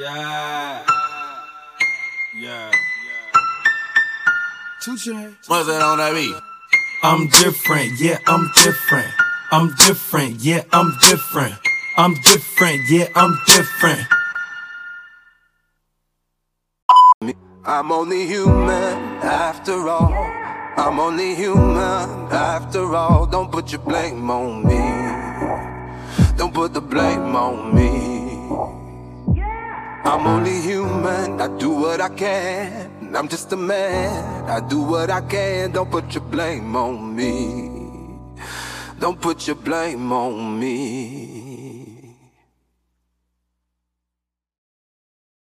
Yeah. Yeah. Two Chainz. What's that on that beat? I'm different, yeah, I'm different. I'm different, yeah, I'm different. I'm different, yeah, I'm different. I'm only human after all. I'm only human after all. Don't put your blame on me. Don't put the blame on me. I'm only human. I do what I can. I'm just a man. I do what I can. Don't put your blame on me. Don't put your blame on me.